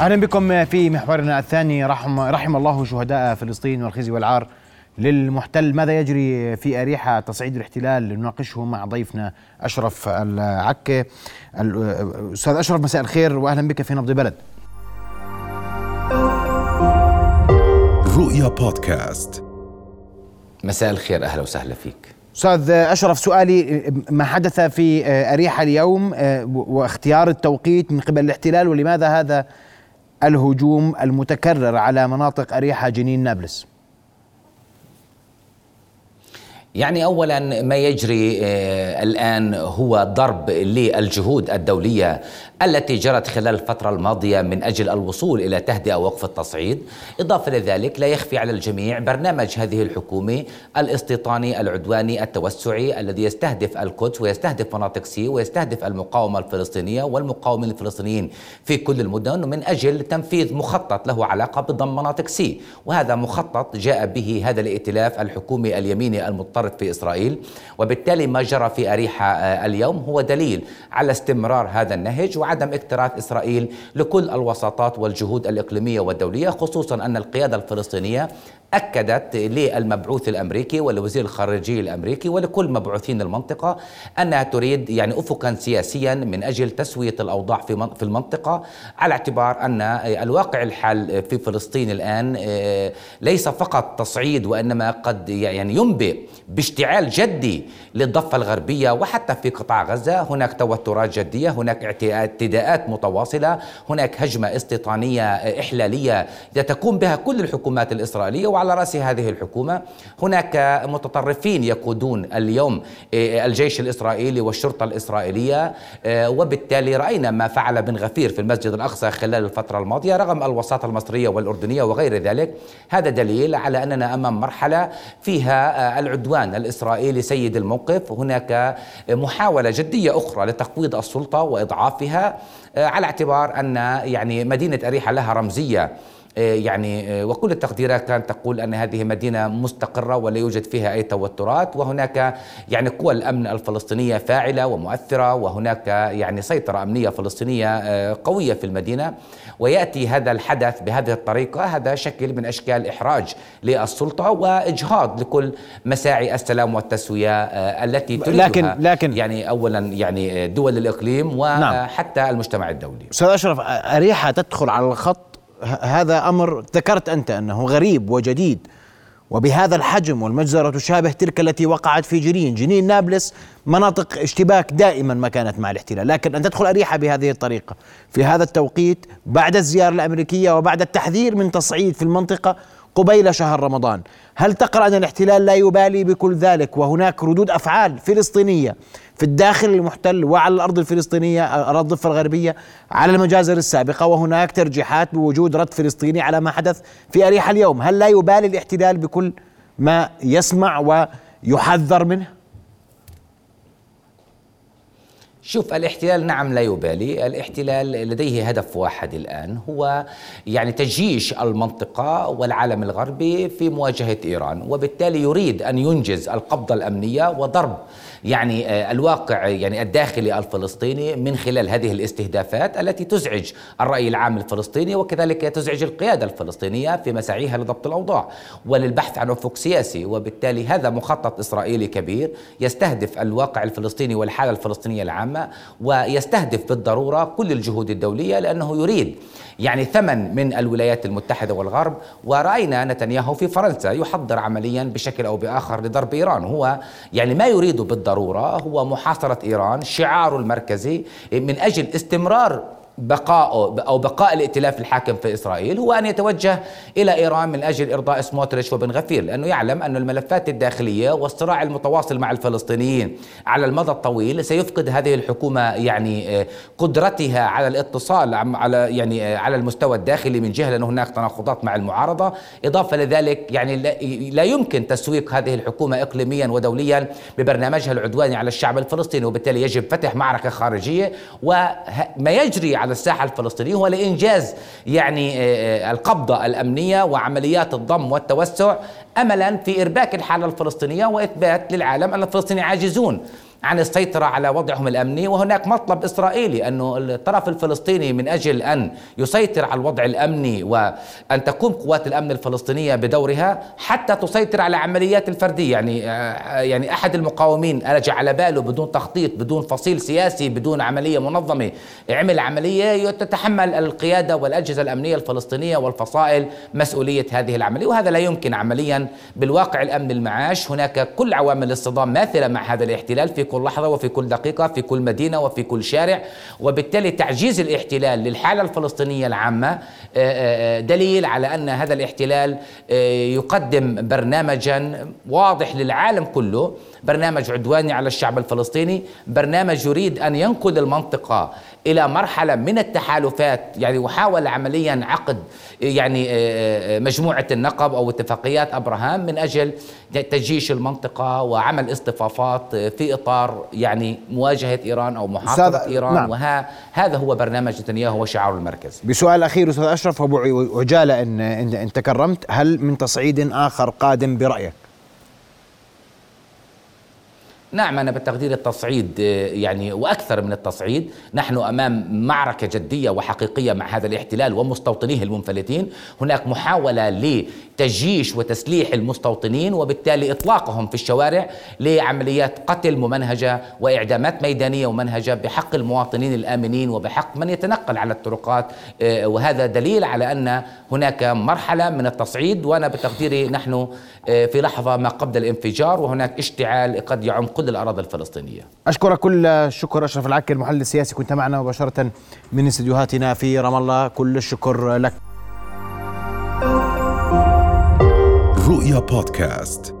أهلا بكم في محورنا الثاني. رحم رحم الله شهداء فلسطين والخزي والعار للمحتل. ماذا يجري في أريحة؟ تصعيد الاحتلال نناقشه مع ضيفنا أشرف العكه أستاذ أشرف مساء الخير واهلا بك في نبض بلد. رؤيا بودكاست. مساء الخير أهلا وسهلا فيك. أستاذ أشرف سؤالي ما حدث في أريحة اليوم واختيار التوقيت من قبل الاحتلال ولماذا هذا الهجوم المتكرر على مناطق أريحة جنين نابلس. يعني اولا ما يجري آه، الآن هو ضرب للجهود الدولية التي جرت خلال الفترة الماضية من أجل الوصول إلى تهدئة وقف التصعيد، إضافة لذلك لا يخفي على الجميع برنامج هذه الحكومة الاستيطاني العدواني التوسعي الذي يستهدف القدس ويستهدف مناطق C ويستهدف المقاومة الفلسطينية والمقاومين الفلسطينيين في كل المدن من أجل تنفيذ مخطط له علاقة بضم مناطق سي، وهذا مخطط جاء به هذا الائتلاف الحكومي اليميني المتطرف في إسرائيل وبالتالي ما جرى في أريحا آه، اليوم هو دليل على استمرار هذا النهج وعدم اكتراث إسرائيل لكل الوساطات والجهود الإقليمية والدولية خصوصا أن القيادة الفلسطينية أكدت للمبعوث الأمريكي ولوزير الخارجية الأمريكي ولكل مبعوثين المنطقة أنها تريد يعني أفقا سياسيا من أجل تسوية الأوضاع في في المنطقة على اعتبار أن الواقع الحال في فلسطين الآن آه، ليس فقط تصعيد وإنما قد يعني ينبئ باشتعال جدي للضفة الغربية وحتى في قطاع غزة. هناك توترات جدية هناك اعتداءات متواصلة هناك هجمة استيطانية إحلالية تقوم بها كل الحكومات الإسرائيلية وعلى رأس هذه الحكومة. هناك متطرفين يقودون اليوم آه، الجيش الإسرائيلي والشرطة الإسرائيلية آه، وبالتالي رأينا ما فعل بن غفير في المسجد الأقصى خلال الفترة الماضية رغم الوساطة المصرية والأردنية وغير ذلك. هذا دليل على أننا أمام مرحلة فيها آه، العدوان الإسرائيلي سيد الموقف. هناك محاولة جدية أخرى لتقويض السلطة وإضعافها على اعتبار أن يعني مدينة أريحة لها رمزية يعني آه، وكل التقديرات كانت تقول أن هذه مدينة مستقرة ولا يوجد فيها أي توترات وهناك يعني قوى الأمن الفلسطينية فاعلة ومؤثرة وهناك يعني سيطرة أمنية فلسطينية آه، قوية في المدينة. ويأتي هذا الحدث بهذه الطريقة هذا شكل من أشكال إحراج للسلطة وإجهاض لكل مساعي السلام والتسوية التي تريدها. لكن لكن يعني اولا يعني دول الإقليم وحتى نعم المجتمع الدولي. أستاذ أشرف أريحة تدخل على الخط هذا أمر ذكرت أنت أنه غريب وجديد. وبهذا الحجم والمجزرة تشابه تلك التي وقعت في جنين، جنين نابلس مناطق اشتباك دائما ما كانت مع الاحتلال، لكن أن تدخل أريحة بهذه الطريقة. في هذا التوقيت بعد الزيارة الأمريكية وبعد التحذير من تصعيد في المنطقة قبيل شهر رمضان. هل تقرأ أن الاحتلال لا يبالي بكل ذلك؟ وهناك ردود أفعال فلسطينية في الداخل المحتل وعلى الأرض الفلسطينية أراضي الضفة الغربية على المجازر السابقة وهناك ترجيحات بوجود رد فلسطيني على ما حدث في أريحة اليوم. هل لا يبالي الاحتلال بكل ما يسمع ويحذر منه؟ شوف الاحتلال نعم لا يبالي. الاحتلال لديه هدف واحد الآن هو يعني تجيش المنطقة والعالم الغربي في مواجهة إيران وبالتالي يريد أن ينجز القبضة الأمنية وضرب يعني آه، الواقع يعني الداخلي الفلسطيني من خلال هذه الاستهدافات التي تزعج الرأي العام الفلسطيني وكذلك تزعج القيادة الفلسطينية في مساعيها لضبط الأوضاع. وللبحث عن أفق سياسي وبالتالي هذا مخطط إسرائيلي كبير يستهدف الواقع الفلسطيني والحالة الفلسطينية العامة ويستهدف بالضرورة كل الجهود الدولية لأنه يريد يعني ثمن من الولايات المتحدة والغرب. ورأينا نتنياهو في فرنسا يحضر عمليا بشكل أو بآخر لضرب إيران. هو يعني ما يريد بالضرورة هو محاصرة إيران شعاره المركزي من أجل استمرار بقاء أو بقاء الائتلاف الحاكم في إسرائيل هو أن يتوجه إلى إيران من أجل إرضاء سموتريتش وبن غفير لأنه يعلم أن الملفات الداخلية والصراع المتواصل مع الفلسطينيين على المدى الطويل سيفقد هذه الحكومة يعني آه، قدرتها على الاتصال على يعني آه، على المستوى الداخلي من جهة لأن هناك تناقضات مع المعارضة. إضافة لذلك يعني لا يمكن تسويق هذه الحكومة اقليميا ودوليا ببرنامجها العدواني على الشعب الفلسطيني وبالتالي يجب فتح معركة خارجية وما يجري على الساحة الفلسطينية هو لإنجاز يعني آه، آه، القبضة الأمنية وعمليات الضم والتوسع املا في إرباك الحالة الفلسطينية وإثبات للعالم أن الفلسطينيين عاجزون. عن السيطرة على وضعهم الأمني وهناك مطلب إسرائيلي أنه الطرف الفلسطيني من أجل أن يسيطر على الوضع الأمني وأن تقوم قوات الأمن الفلسطينية بدورها حتى تسيطر على عمليات الفردية. يعني يعني أحد المقاومين ألج على باله بدون تخطيط بدون فصيل سياسي بدون عملية منظمة. عمل عملية تتحمل القيادة والأجهزة الأمنية الفلسطينية والفصائل مسؤولية هذه العملية وهذا لا يمكن عمليا بالواقع الأمن المعاش. هناك كل عوامل الصدام ماثلة مع هذا الاحتلال في كل لحظة وفي كل دقيقة في كل مدينة وفي كل شارع. وبالتالي تعجيز الاحتلال للحالة الفلسطينية العامة آه، آه، آه، دليل على أن هذا الاحتلال يقدم برنامجا واضح للعالم كله برنامج عدواني على الشعب الفلسطيني برنامج يريد أن ينقل المنطقة إلى مرحلة من التحالفات يعني وحاول عمليا عقد يعني مجموعة النقب أو اتفاقيات أبراهام من أجل تجيش المنطقة وعمل اصطفافات في إطار يعني مواجهة إيران أو محافظة إيران نعم. وهذا هو برنامج نتنياهو وشعار المركز بسؤال أخير أستاذ أشرف أبو عجالة إن, إن تكرمت هل من تصعيد آخر قادم برأيك؟ نعم أنا بتقدير التصعيد آه، يعني وأكثر من التصعيد. نحن أمام معركة جدية وحقيقية مع هذا الاحتلال ومستوطنيه المنفلتين. هناك محاولة لتجيش وتسليح المستوطنين وبالتالي إطلاقهم في الشوارع لعمليات قتل ممنهجة وإعدامات ميدانية ممنهجة بحق المواطنين الآمنين وبحق من يتنقل على الطرقات. آه، وهذا دليل على أن هناك مرحلة من التصعيد. وأنا بتقديري نحن آه، في لحظة ما قبل الانفجار وهناك اشتعال قد يعم كل الأراضي الفلسطينية. أشكرك كل الشكر أشرف العكي المحلل السياسي كنت معنا مباشرة من استديوهاتنا في رام الله. كل الشكر لك. رؤيا بودكاست.